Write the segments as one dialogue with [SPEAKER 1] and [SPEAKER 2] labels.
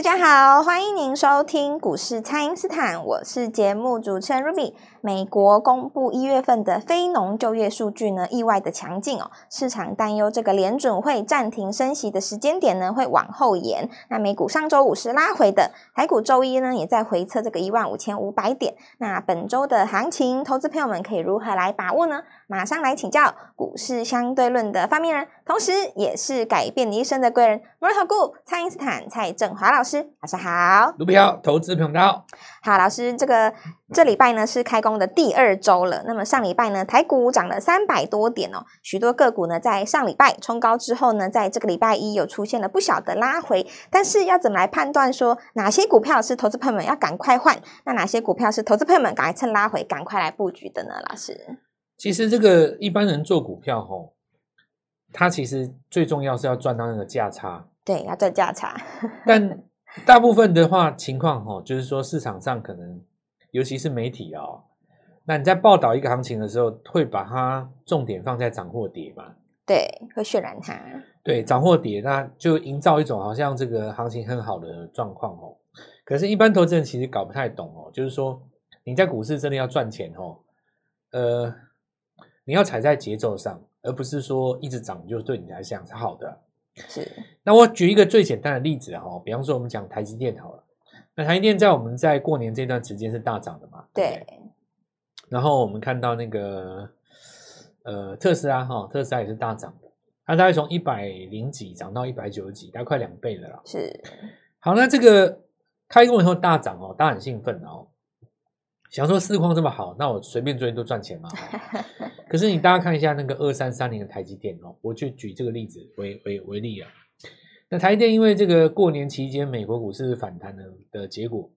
[SPEAKER 1] 大家好，欢迎您收听股市蔡因斯坦，我是节目主持人 Ruby。美国公布一月份的非农就业数据呢，意外的强劲哦，市场担忧这个联准会暂停升息的时间点呢会往后延。那美股上周五是拉回的，台股周一呢也在回测这个一万五千五百点。那本周的行情，投资朋友们可以如何来把握呢？马上来请教股市相对论的发明人，同时也是改变你一生的贵人——摩尔投顾蔡因斯坦蔡振华老师，老师好。
[SPEAKER 2] 卢比好，投资朋友大家好。
[SPEAKER 1] 好，老师，这个这礼拜呢是开工的第二周了。那么上礼拜呢，台股涨了三百多点哦，许多个股呢在上礼拜冲高之后呢，在这个礼拜一有出现了不小的拉回。但是要怎么来判断说哪些股票是投资朋友们要赶快换，那哪些股票是投资朋友们赶快趁拉回赶快来布局的呢？老师，
[SPEAKER 2] 其实这个一般人做股票吼，他其实最重要是要赚到那个价差。
[SPEAKER 1] 对，要赚价差。
[SPEAKER 2] 但大部分的话情况哈，就是说市场上可能，尤其是媒体哦，那你在报道一个行情的时候，会把它重点放在涨或跌嘛？
[SPEAKER 1] 对，会渲染它。
[SPEAKER 2] 对，涨或跌，那就营造一种好像这个行情很好的状况哦。可是，一般投资人其实搞不太懂哦，就是说你在股市真的要赚钱哦，呃，你要踩在节奏上，而不是说一直涨就对你来讲是好的。
[SPEAKER 1] 是，
[SPEAKER 2] 那我举一个最简单的例子哈，比方说我们讲台积电好了，那台积电在我们在过年这段时间是大涨的嘛？
[SPEAKER 1] 对。
[SPEAKER 2] 然后我们看到那个呃特斯拉哈，特斯拉也是大涨的，它大概从一百零几涨到一百九十几，大概快两倍了啦。
[SPEAKER 1] 是。
[SPEAKER 2] 好，那这个开工以后大涨哦，大家很兴奋哦。想说市况这么好，那我随便追都赚钱嘛。可是你大家看一下那个二三三零的台积电哦，我就举这个例子为为为例啊。那台积电因为这个过年期间美国股市反弹的的结果，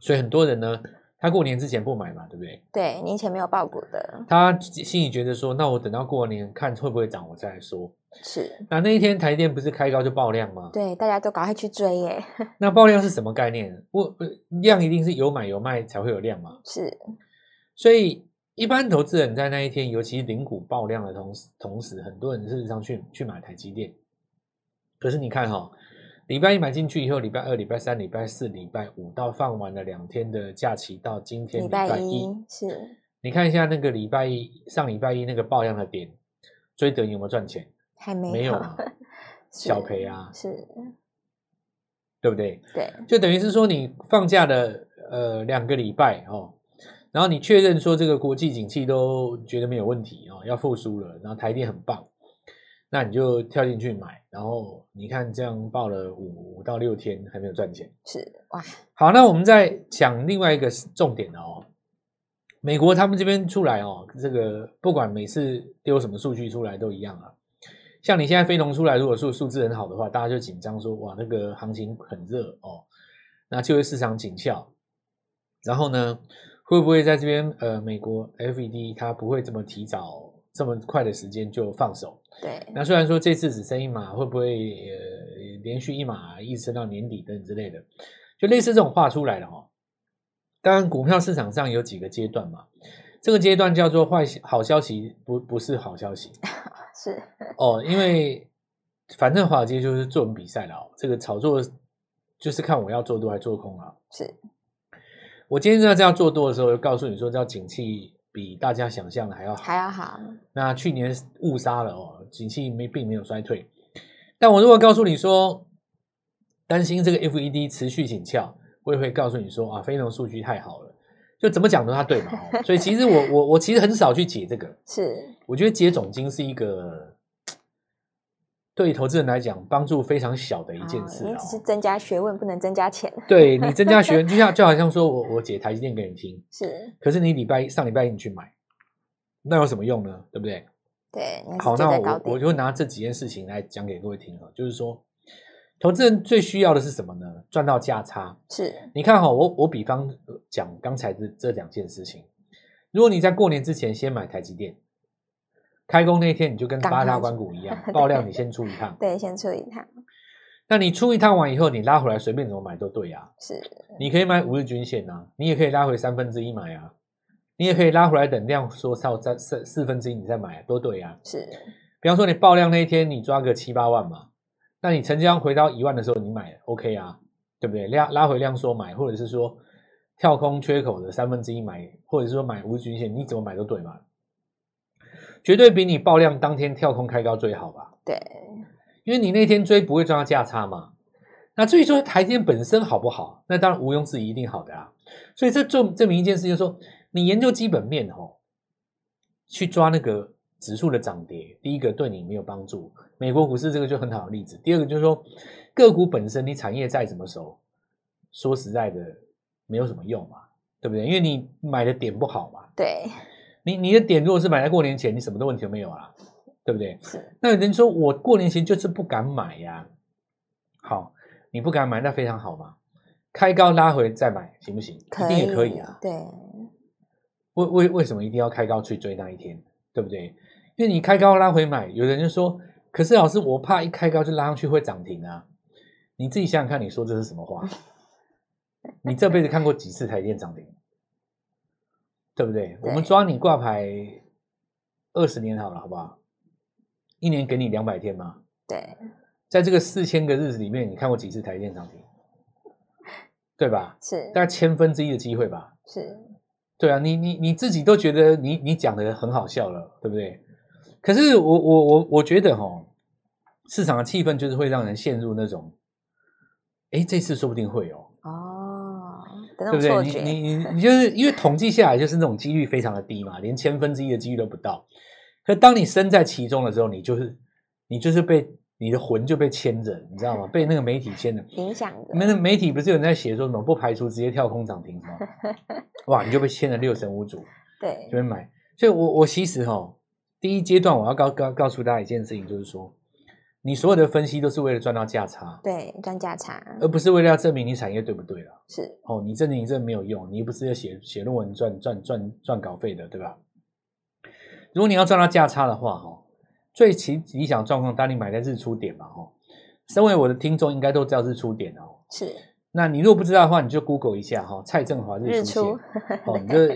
[SPEAKER 2] 所以很多人呢，他过年之前不买嘛，对不对？
[SPEAKER 1] 对，年前没有爆股的。
[SPEAKER 2] 他心里觉得说，那我等到过年看会不会涨，我再来说。
[SPEAKER 1] 是，
[SPEAKER 2] 那那一天台电不是开高就爆量吗？
[SPEAKER 1] 对，大家都赶快去追耶。
[SPEAKER 2] 那爆量是什么概念？我量一定是有买有卖才会有量嘛。
[SPEAKER 1] 是，
[SPEAKER 2] 所以一般投资人在那一天，尤其是零股爆量的同时，同时很多人事实上去去买台积电。可是你看哈、哦，礼拜一买进去以后，礼拜二、礼拜三、礼拜四、礼拜五到放完了两天的假期，到今天礼拜一，
[SPEAKER 1] 是。
[SPEAKER 2] 你看一下那个礼拜一上礼拜一那个爆量的点，追得有没有赚钱？
[SPEAKER 1] 还没有，
[SPEAKER 2] 没有啊，小赔啊，
[SPEAKER 1] 是，
[SPEAKER 2] 对不对？
[SPEAKER 1] 对，
[SPEAKER 2] 就等于是说你放假了呃两个礼拜哦，然后你确认说这个国际景气都觉得没有问题哦，要复苏了，然后台电很棒，那你就跳进去买，然后你看这样报了五五到六天还没有赚钱，
[SPEAKER 1] 是哇。
[SPEAKER 2] 好，那我们再讲另外一个重点哦，美国他们这边出来哦，这个不管每次丢什么数据出来都一样啊。像你现在非农出来，如果数数字很好的话，大家就紧张说哇，那个行情很热哦，那就业市场紧俏。然后呢，会不会在这边呃，美国 FED 它不会这么提早这么快的时间就放手？
[SPEAKER 1] 对。那
[SPEAKER 2] 虽然说这次只升一码，会不会呃连续一码一直升到年底等等之类的？就类似这种话出来了哦。当然，股票市场上有几个阶段嘛，这个阶段叫做坏好消息，不不是好消息。
[SPEAKER 1] 是
[SPEAKER 2] 哦，因为反正华尔街就是作文比赛了哦，这个炒作就是看我要做多还做空啊。
[SPEAKER 1] 是，
[SPEAKER 2] 我今天在这样做多的时候，就告诉你说，叫景气比大家想象的还要好，
[SPEAKER 1] 还要好。
[SPEAKER 2] 那去年误杀了哦，景气没并没有衰退。但我如果告诉你说，担心这个 FED 持续紧俏，我也会告诉你说啊，非农数据太好了。就怎么讲都他对嘛，所以其实我我我其实很少去解这个，
[SPEAKER 1] 是
[SPEAKER 2] 我觉得解总经是一个对投资人来讲帮助非常小的一件事，
[SPEAKER 1] 你只是增加学问，不能增加钱。
[SPEAKER 2] 对你增加学 问，就像就好像说我我解台积电给你听，
[SPEAKER 1] 是，
[SPEAKER 2] 可是你礼拜一上礼拜一你去买，那有什么用呢？对不对？
[SPEAKER 1] 对，
[SPEAKER 2] 好，那我我就拿这几件事情来讲给各位听啊，就是说。投资人最需要的是什么呢？赚到价差。是，你看哈，我我比方讲刚才这这两件事情，如果你在过年之前先买台积电，开工那天你就跟八大关股一样，爆量你先出一趟。
[SPEAKER 1] 对，先出一趟。
[SPEAKER 2] 那你出一趟完以后，你拉回来随便怎么买都对啊。是，你可以买五日均线啊，你也可以拉回三分之一买啊，你也可以拉回来等量缩到三四四分之一你再买，都对啊。是，比方说你爆量那一天，你抓个七八万嘛。那你成交回到一万的时候，你买 OK 啊？对不对？量拉回量缩买，或者是说跳空缺口的三分之一买，或者是说买无均线，你怎么买都对嘛，绝对比你爆量当天跳空开高最好吧？
[SPEAKER 1] 对，
[SPEAKER 2] 因为你那天追不会赚到价差嘛。那至于说台积电本身好不好，那当然毋庸置疑一定好的啊。所以这证证明一件事，就是说你研究基本面哦，去抓那个指数的涨跌，第一个对你没有帮助。美国股市这个就很好的例子。第二个就是说个股本身，你产业再怎么熟，说实在的没有什么用嘛，对不对？因为你买的点不好嘛。
[SPEAKER 1] 对。
[SPEAKER 2] 你你的点如果是买在过年前，你什么的问题都没有啊，对不对？是。那有人说我过年前就是不敢买呀，好。你不敢买，那非常好嘛。开高拉回再买，行不行？肯定也可以啊。
[SPEAKER 1] 对。
[SPEAKER 2] 为为为什么一定要开高去追那一天？对不对？因为你开高拉回买，有人就说：“可是老师，我怕一开高就拉上去会涨停啊。”你自己想想看，你说这是什么话？你这辈子看过几次台积电涨停？对不对？对。我们抓你挂牌二十年好了，好不好？一年给你两百天嘛？
[SPEAKER 1] 对。
[SPEAKER 2] 在这个四千个日子里面，你看过几次台电涨停？对吧？
[SPEAKER 1] 是，
[SPEAKER 2] 大概千分之一的机会吧。
[SPEAKER 1] 是，
[SPEAKER 2] 对啊，你你你自己都觉得你你讲的很好笑了，对不对？可是我我我我觉得哈，市场的气氛就是会让人陷入那种，哎，这次说不定会哦。
[SPEAKER 1] 哦，
[SPEAKER 2] 对不对？你你你 你就是因为统计下来就是那种几率非常的低嘛，连千分之一的几率都不到。可当你身在其中的时候，你就是你就是被。你的魂就被牵着，你知道吗？被那个媒体牵着，
[SPEAKER 1] 影响的。
[SPEAKER 2] 那媒体不是有人在写说什么不排除直接跳空涨停吗？哇，你就被牵了六神无主。
[SPEAKER 1] 对，
[SPEAKER 2] 就会买。所以我，我我其实哈，第一阶段我要告告告诉大家一件事情，就是说，你所有的分析都是为了赚到价差，
[SPEAKER 1] 对，赚价差，
[SPEAKER 2] 而不是为了要证明你产业对不对了。
[SPEAKER 1] 是
[SPEAKER 2] 哦，你证明你这没有用，你又不是要写写论文赚赚赚赚稿费的，对吧？如果你要赚到价差的话，哈。最其理想状况，当你买在日出点嘛，哈，身为我的听众应该都知道日出点哦。
[SPEAKER 1] 是，
[SPEAKER 2] 那你如果不知道的话，你就 Google 一下哈，蔡振华日出线。哦，你这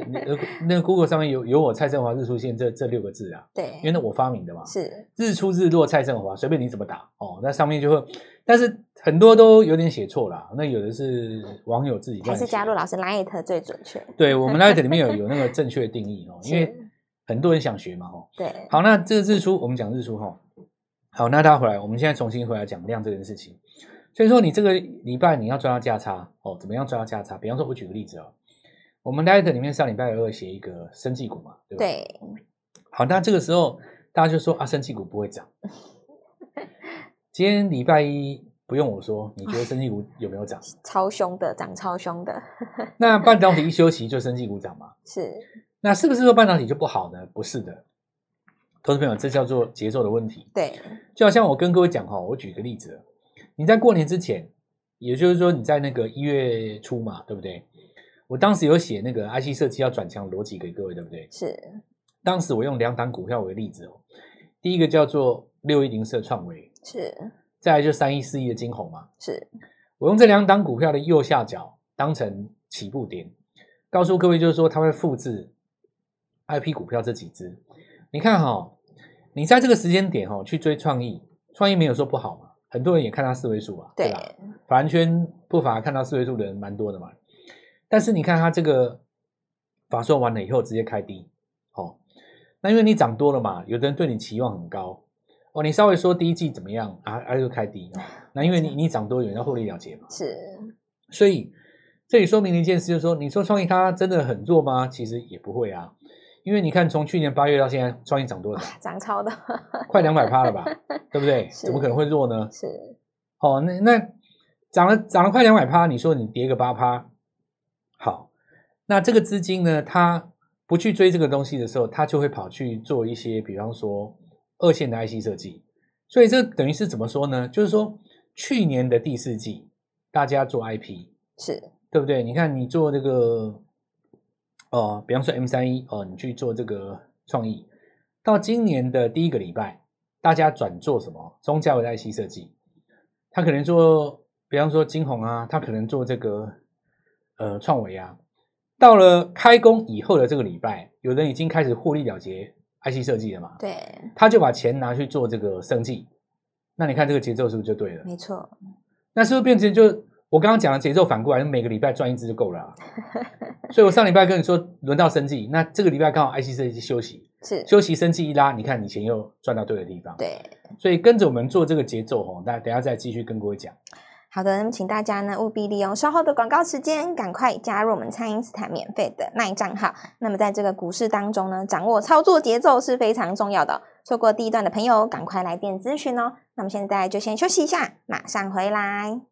[SPEAKER 2] 那个 Google 上面有有我蔡振华日出线这这六个字啊。
[SPEAKER 1] 对，
[SPEAKER 2] 因为那我发明的嘛。
[SPEAKER 1] 是，
[SPEAKER 2] 日出日落蔡振华，随便你怎么打哦，那上面就会，但是很多都有点写错了，那有的是网友自己
[SPEAKER 1] 还是加入老师 Light 最准确。
[SPEAKER 2] 对，我们 Light 里面有 有那个正确定义哦，因为。很多人想学嘛，哦。
[SPEAKER 1] 对。
[SPEAKER 2] 好，那这个日出，我们讲日出，哦。好，那大家回来，我们现在重新回来讲量这件事情。所以说，你这个礼拜你要赚到价差，哦，怎么样赚到价差？比方说，我举个例子哦，我们 Light 里面上礼拜二写一个生技股嘛，对吧？
[SPEAKER 1] 对。
[SPEAKER 2] 好，那这个时候大家就说啊，生技股不会涨。今天礼拜一不用我说，你觉得生技股有没有涨？
[SPEAKER 1] 超凶的，涨超凶的。
[SPEAKER 2] 那半导体一休息，就生技股涨嘛？
[SPEAKER 1] 是。
[SPEAKER 2] 那是不是说半导体就不好呢？不是的，投资朋友，这叫做节奏的问题。
[SPEAKER 1] 对，
[SPEAKER 2] 就好像我跟各位讲哈，我举个例子，你在过年之前，也就是说你在那个一月初嘛，对不对？我当时有写那个 IC 设计要转强逻辑给各位，对不对？
[SPEAKER 1] 是。
[SPEAKER 2] 当时我用两档股票为例子哦，第一个叫做六一零社创维，
[SPEAKER 1] 是。
[SPEAKER 2] 再来就三一四一的金红嘛，
[SPEAKER 1] 是。
[SPEAKER 2] 我用这两档股票的右下角当成起步点，告诉各位就是说它会复制。IP 股票这几只，你看哈、哦，你在这个时间点哈、哦、去追创意，创意没有说不好嘛，很多人也看到四位数啊，对，对吧？法人圈不乏看到四位数的人蛮多的嘛，但是你看它这个法说完了以后直接开低，哦，那因为你涨多了嘛，有的人对你期望很高哦，你稍微说第一季怎么样啊，啊就开低，那因为你你涨多，有人要获利了结嘛，是，所以这里说明了一件事，就是说，你说创意它真的很弱吗？其实也不会啊。因为你看，从去年八月到现在，创意涨多少？
[SPEAKER 1] 涨超的，
[SPEAKER 2] 快两百趴了吧？对不对？怎么可能会弱呢？
[SPEAKER 1] 是。
[SPEAKER 2] 哦，那那涨了涨了快两百趴，你说你跌个八趴，好，那这个资金呢，它不去追这个东西的时候，它就会跑去做一些，比方说二线的 IC 设计。所以这等于是怎么说呢？就是说去年的第四季，大家做 IP
[SPEAKER 1] 是
[SPEAKER 2] 对不对？你看你做这个。哦，比方说 M 三一哦，你去做这个创意，到今年的第一个礼拜，大家转做什么？中价位的 IC 设计，他可能做，比方说金红啊，他可能做这个呃创维啊。到了开工以后的这个礼拜，有人已经开始获利了结 IC 设计了嘛？
[SPEAKER 1] 对，
[SPEAKER 2] 他就把钱拿去做这个生计，那你看这个节奏是不是就对了？
[SPEAKER 1] 没错，
[SPEAKER 2] 那是不是变成就我刚刚讲的节奏反过来，每个礼拜赚一只就够了、啊。所以我上礼拜跟你说轮到生计，那这个礼拜刚好 IC 设计休息，
[SPEAKER 1] 是
[SPEAKER 2] 休息生计一拉，你看你钱又赚到对的地方。
[SPEAKER 1] 对，
[SPEAKER 2] 所以跟着我们做这个节奏哦，大家等下再继续跟各位讲。
[SPEAKER 1] 好的，那么请大家呢务必利用稍后的广告时间，赶快加入我们蔡因斯坦免费的 LINE 账号。那么在这个股市当中呢，掌握操作节奏是非常重要的。错过第一段的朋友，赶快来电咨询哦。那么现在就先休息一下，马上回来。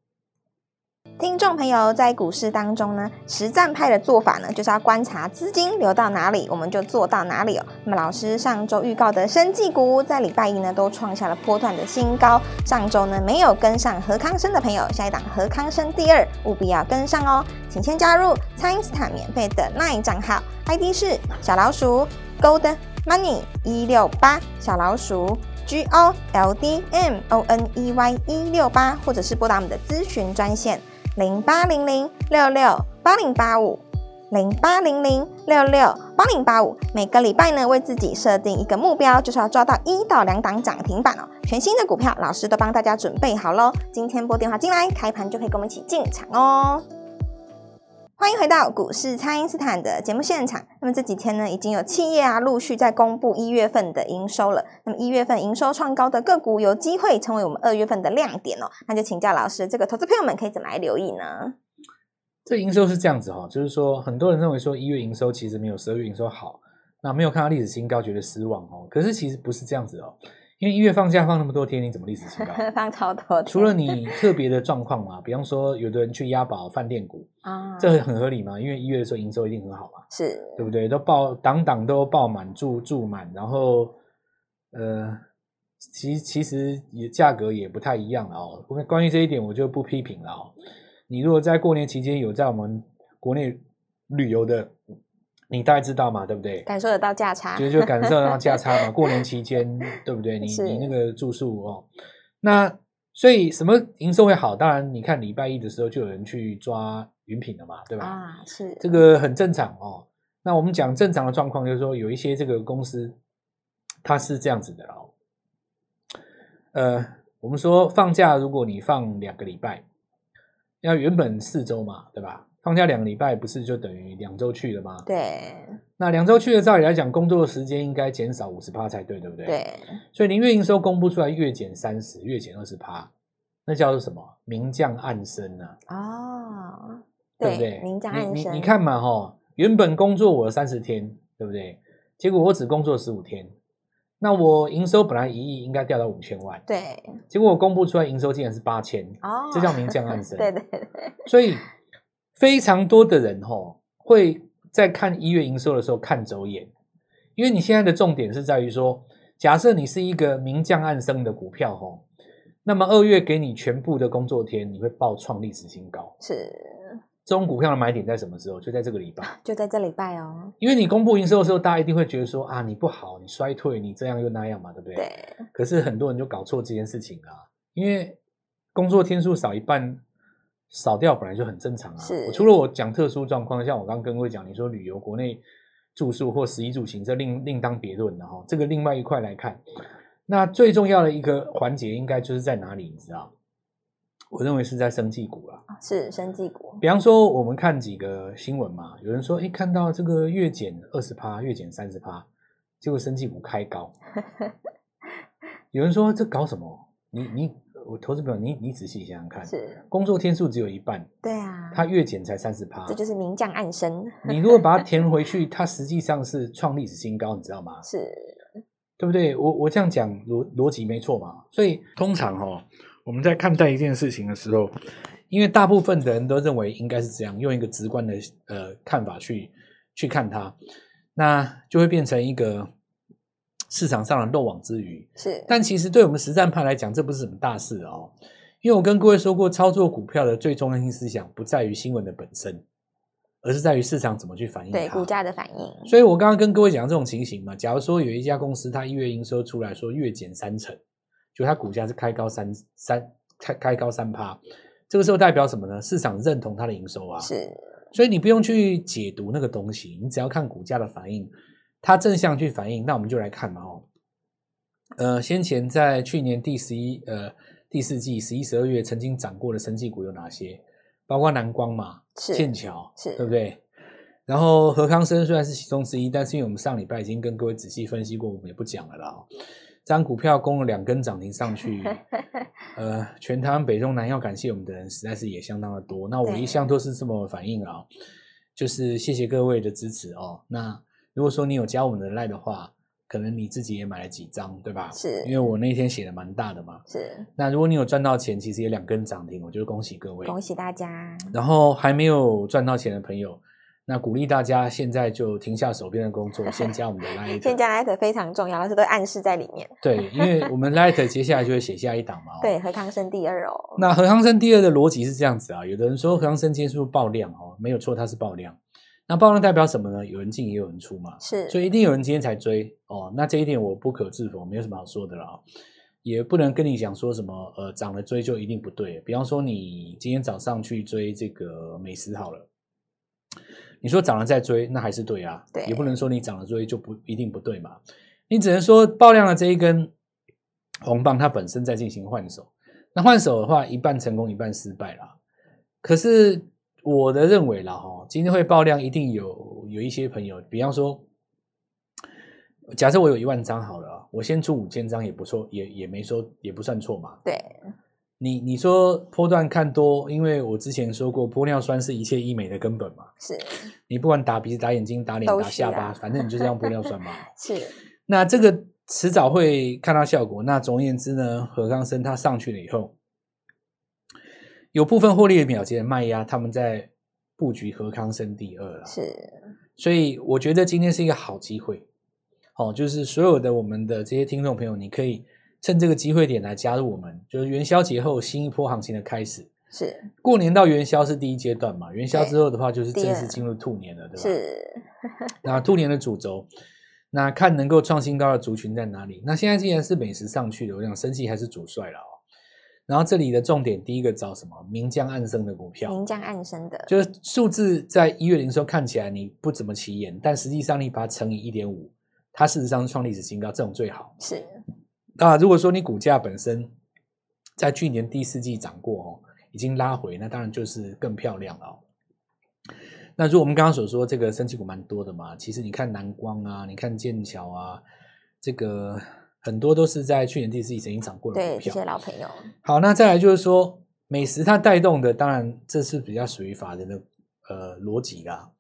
[SPEAKER 1] 听众朋友，在股市当中呢，实战派的做法呢，就是要观察资金流到哪里，我们就做到哪里哦。那么老师上周预告的生技股，在礼拜一呢都创下了波段的新高。上周呢没有跟上何康生的朋友，下一档何康生第二，务必要跟上哦。请先加入蔡因斯坦免费的 LINE 账号，ID 是小老鼠 Gold Money 一六八，小老鼠 G O L D M O N E Y 一六八，或者是拨打我们的咨询专线。零八零零六六八零八五，零八零零六六八零八五。每个礼拜呢，为自己设定一个目标，就是要抓到一到两档涨停板哦。全新的股票，老师都帮大家准备好喽。今天拨电话进来，开盘就可以跟我们一起进场哦。欢迎回到股市，蔡因斯坦的节目现场。那么这几天呢，已经有企业啊陆续在公布一月份的营收了。那么一月份营收创高的个股，有机会成为我们二月份的亮点哦。那就请教老师，这个投资朋友们可以怎么来留意呢？
[SPEAKER 2] 这营收是这样子哈，就是说很多人认为说一月营收其实没有十二月营收好，那没有看到历史新高，觉得失望哦。可是其实不是这样子哦。因为一月放假放那么多天，你怎么历史新高？
[SPEAKER 1] 放超多天。
[SPEAKER 2] 除了你特别的状况嘛，比方说有的人去押宝饭店股啊，这很合理嘛。因为一月的时候营收一定很好嘛，
[SPEAKER 1] 是
[SPEAKER 2] 对不对？都爆档档都爆满住住满，然后呃，其其实也价格也不太一样了哦。关于这一点我就不批评了哦。你如果在过年期间有在我们国内旅游的。你大概知道嘛，对不对？
[SPEAKER 1] 感受得到价差，
[SPEAKER 2] 其实就感受得到价差嘛。过年期间，对不对？你你那个住宿哦，那所以什么营收会好？当然，你看礼拜一的时候就有人去抓云品了嘛，对吧？
[SPEAKER 1] 啊，是
[SPEAKER 2] 这个很正常哦。那我们讲正常的状况，就是说有一些这个公司它是这样子的哦。呃，我们说放假，如果你放两个礼拜，要原本四周嘛，对吧？放假两个礼拜不是就等于两周去了吗？
[SPEAKER 1] 对。
[SPEAKER 2] 那两周去了，照理来讲，工作的时间应该减少五十趴才对，对不对？
[SPEAKER 1] 对。
[SPEAKER 2] 所以您月营收公布出来，月减三十，月减二十趴，那叫做什么？明降暗升啊？
[SPEAKER 1] 哦，
[SPEAKER 2] 对不对？
[SPEAKER 1] 明降暗升。
[SPEAKER 2] 你你，你看嘛，哈，原本工作我三十天，对不对？结果我只工作十五天，那我营收本来一亿，应该掉到五千万。
[SPEAKER 1] 对。
[SPEAKER 2] 结果我公布出来营收竟然是八千，
[SPEAKER 1] 哦，
[SPEAKER 2] 这叫明降暗升。
[SPEAKER 1] 对对对。
[SPEAKER 2] 所以。非常多的人吼会在看一月营收的时候看走眼，因为你现在的重点是在于说，假设你是一个明降暗升的股票吼，那么二月给你全部的工作天，你会爆创历史新高。
[SPEAKER 1] 是，
[SPEAKER 2] 这种股票的买点在什么时候？就在这个礼拜，
[SPEAKER 1] 就在这礼拜哦。
[SPEAKER 2] 因为你公布营收的时候，大家一定会觉得说啊，你不好，你衰退，你这样又那样嘛，对不对？
[SPEAKER 1] 对。
[SPEAKER 2] 可是很多人就搞错这件事情啊，因为工作天数少一半。少掉本来就很正常啊。是，除了我讲特殊状况，像我刚刚跟各位讲，你说旅游、国内住宿或食衣住行，这另另当别论的哈。这个另外一块来看，那最重要的一个环节应该就是在哪里？你知道？我认为是在生技股啦。
[SPEAKER 1] 是生技股。
[SPEAKER 2] 比方说，我们看几个新闻嘛，有人说，哎，看到这个月减二十趴，月减三十趴，结果生技股开高。有人说，这搞什么？你你。我投资朋友，你你仔细想想看，是工作天数只有一半，
[SPEAKER 1] 对啊，
[SPEAKER 2] 它月减才三十趴，
[SPEAKER 1] 这就是明降暗升。
[SPEAKER 2] 你如果把它填回去，它实际上是创历史新高，你知道吗？
[SPEAKER 1] 是，
[SPEAKER 2] 对不对？我我这样讲逻逻辑没错嘛？所以通常哈、哦，我们在看待一件事情的时候，因为大部分的人都认为应该是这样，用一个直观的呃看法去去看它，那就会变成一个。市场上的漏网之鱼
[SPEAKER 1] 是，
[SPEAKER 2] 但其实对我们实战派来讲，这不是什么大事哦。因为我跟各位说过，操作股票的最中心思想不在于新闻的本身，而是在于市场怎么去反应。
[SPEAKER 1] 对股价的反应。
[SPEAKER 2] 所以我刚刚跟各位讲这种情形嘛，假如说有一家公司它一月营收出来说月减三成，就它股价是开高三三开开高三趴，这个时候代表什么呢？市场认同它的营收啊。
[SPEAKER 1] 是，
[SPEAKER 2] 所以你不用去解读那个东西，你只要看股价的反应。它正向去反映，那我们就来看嘛哦，呃，先前在去年第十一呃第四季十一十二月曾经涨过的生技股有哪些？包括南光嘛，
[SPEAKER 1] 是
[SPEAKER 2] 剑桥，
[SPEAKER 1] 是
[SPEAKER 2] 对不对？然后何康生虽然是其中之一，但是因为我们上礼拜已经跟各位仔细分析过，我们也不讲了啦。这张股票攻了两根涨停上去，呃，全台湾北中南要感谢我们的人实在是也相当的多。那我一向都是这么反应啊，就是谢谢各位的支持哦。那如果说你有加我们的 line 的话，可能你自己也买了几张，对吧？
[SPEAKER 1] 是，
[SPEAKER 2] 因为我那天写的蛮大的嘛。
[SPEAKER 1] 是。
[SPEAKER 2] 那如果你有赚到钱，其实也两根涨停，我就恭喜各位，
[SPEAKER 1] 恭喜大家。
[SPEAKER 2] 然后还没有赚到钱的朋友。那鼓励大家现在就停下手边的工作，先加我们的 Light。
[SPEAKER 1] 先加 Light 非常重要，而且都暗示在里面。
[SPEAKER 2] 对，因为我们 Light 接下来就会写下一档嘛。
[SPEAKER 1] 对，和康生第二哦。
[SPEAKER 2] 那和康生第二的逻辑是这样子啊，有的人说和康生今天是不是爆量哦？没有错，它是爆量。那爆量代表什么呢？有人进也有人出嘛，
[SPEAKER 1] 是，
[SPEAKER 2] 所以一定有人今天才追哦。那这一点我不可置否，没有什么好说的了，也不能跟你讲说什么呃涨了追就一定不对。比方说你今天早上去追这个美食好了。你说涨了再追，那还是对啊，对，也不能说你涨了追就不一定不对嘛。你只能说爆量的这一根红棒，它本身在进行换手，那换手的话，一半成功，一半失败啦。可是我的认为啦，哈，今天会爆量，一定有有一些朋友，比方说，假设我有一万张好了，我先出五千张也不错，也也没说也不算错嘛。
[SPEAKER 1] 对。
[SPEAKER 2] 你你说波段看多，因为我之前说过，玻尿酸是一切医美的根本嘛。是，你不管打鼻子、打眼睛、打脸、打下巴，反正你就是要玻尿酸嘛。是，那这个迟早会看到效果。那总而言之呢，何康生他上去了以后，有部分获利的表现卖压，他们在布局和康生第二了。是，所以我觉得今天是一个好机会。哦，就是所有的我们的这些听众朋友，你可以。趁这个机会点来加入我们，就是元宵节后新一波行情的开始。是过年到元宵是第一阶段嘛？元宵之后的话，就是正式进入兔年了，对吧？是。那兔年的主轴，那看能够创新高的族群在哪里？那现在既然是美食上去了，我想生气还是主帅了哦。然后这里的重点，第一个找什么？明降暗升的股票。
[SPEAKER 1] 明降暗升的，
[SPEAKER 2] 就是数字在一月零时候看起来你不怎么起眼，但实际上你把它乘以一点五，它事实上是创历史新高，这种最好。是。啊，如果说你股价本身在去年第四季涨过哦，已经拉回，那当然就是更漂亮了哦。那如果我们刚刚所说这个生技股蛮多的嘛，其实你看南光啊，你看剑桥啊，这个很多都是在去年第四季曾经涨过的股票。
[SPEAKER 1] 对，这些老朋友。
[SPEAKER 2] 好，那再来就是说美食它带动的，当然这是比较属于法人的呃逻辑啦。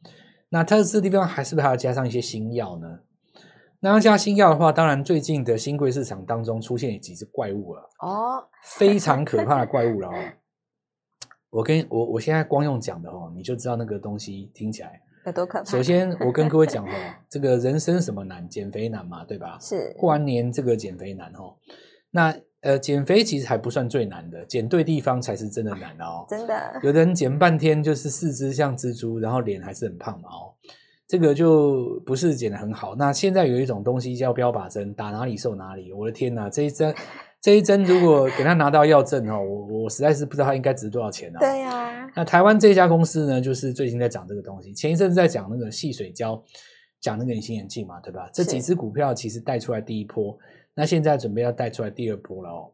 [SPEAKER 2] 那它这个地方还是不是还要加上一些新药呢？那要加新药的话，当然最近的新贵市场当中出现几只怪物了哦，非常可怕的怪物了哦。我跟我我现在光用讲的哦，你就知道那个东西听起来
[SPEAKER 1] 有多可怕。
[SPEAKER 2] 首先，我跟各位讲哦，这个人生什么难？减肥难嘛，对吧？是。过完年这个减肥难哦。那呃，减肥其实还不算最难的，减对地方才是真的难哦。真的。有的人减半天就是四肢像蜘蛛，然后脸还是很胖嘛哦。这个就不是减的很好。那现在有一种东西叫标靶针，打哪里瘦哪里。我的天哪，这一针，这一针如果给他拿到药证哦，我我实在是不知道他应该值多少钱啊。对呀。那台湾这家公司呢，就是最近在讲这个东西。前一阵子在讲那个细水胶，讲那个隐形眼镜嘛，对吧？这几只股票其实带出来第一波，那现在准备要带出来第二波了哦。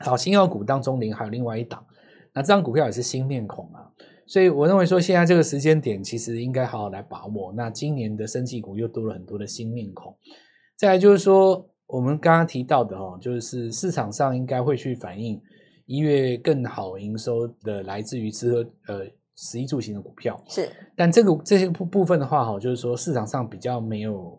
[SPEAKER 2] 好，新药股当中，零还有另外一档，那这张股票也是新面孔啊。所以我认为说，现在这个时间点其实应该好好来把握。那今年的生技股又多了很多的新面孔。再来就是说，我们刚刚提到的哦，就是市场上应该会去反映一月更好营收的来自于吃喝呃食衣住行的股票。是，但这个这些部部分的话哈，就是说市场上比较没有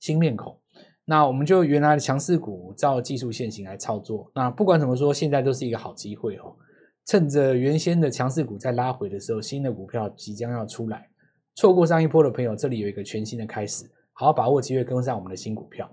[SPEAKER 2] 新面孔。那我们就原来的强势股照技术线型来操作。那不管怎么说，现在都是一个好机会哦。趁着原先的强势股在拉回的时候，新的股票即将要出来，错过上一波的朋友，这里有一个全新的开始，好好把握机会，跟上我们的新股票。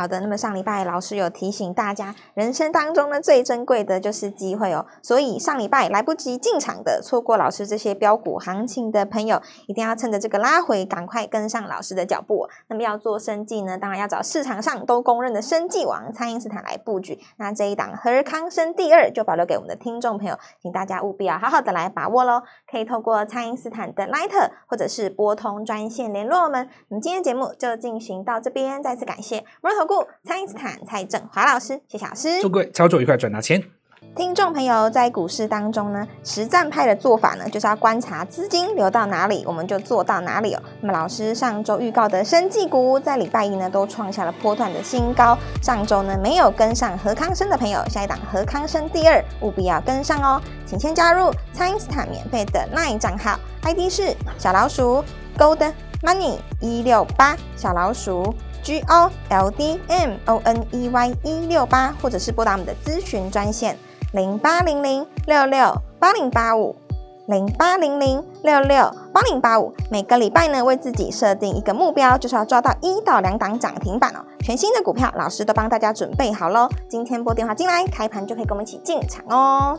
[SPEAKER 1] 好的，那么上礼拜老师有提醒大家，人生当中呢最珍贵的就是机会哦。所以上礼拜来不及进场的，错过老师这些标股行情的朋友，一定要趁着这个拉回，赶快跟上老师的脚步。那么要做生计呢，当然要找市场上都公认的生计王——蔡因斯坦来布局。那这一档和康生第二就保留给我们的听众朋友，请大家务必要好好的来把握喽。可以透过蔡因斯坦的 Line 或者是拨通专线联络我们。那么今天节目就进行到这边，再次感谢摩尔投顾蔡因斯坦蔡正华老师，谢谢老师，
[SPEAKER 2] 祝各位操作愉快，赚大钱。
[SPEAKER 1] 听众朋友在股市当中呢，实战派的做法呢，就是要观察资金流到哪里，我们就做到哪里哦。那么老师上周预告的生技股，在礼拜一呢都创下了波段的新高。上周呢没有跟上何康生的朋友，下一档何康生第二，务必要跟上哦。请先加入蔡因斯坦免费的 LINE 账号，ID 是小老鼠 Gold Money 一六八小老鼠。G O L D M O N E Y 一六八，或者是拨打我们的咨询专线零八零零六六八零八五零八零零六六八零八五。每个礼拜呢，为自己设定一个目标，就是要抓到一到两档涨停板哦。全新的股票，老师都帮大家准备好喽。今天拨电话进来，开盘就可以跟我们一起进场哦。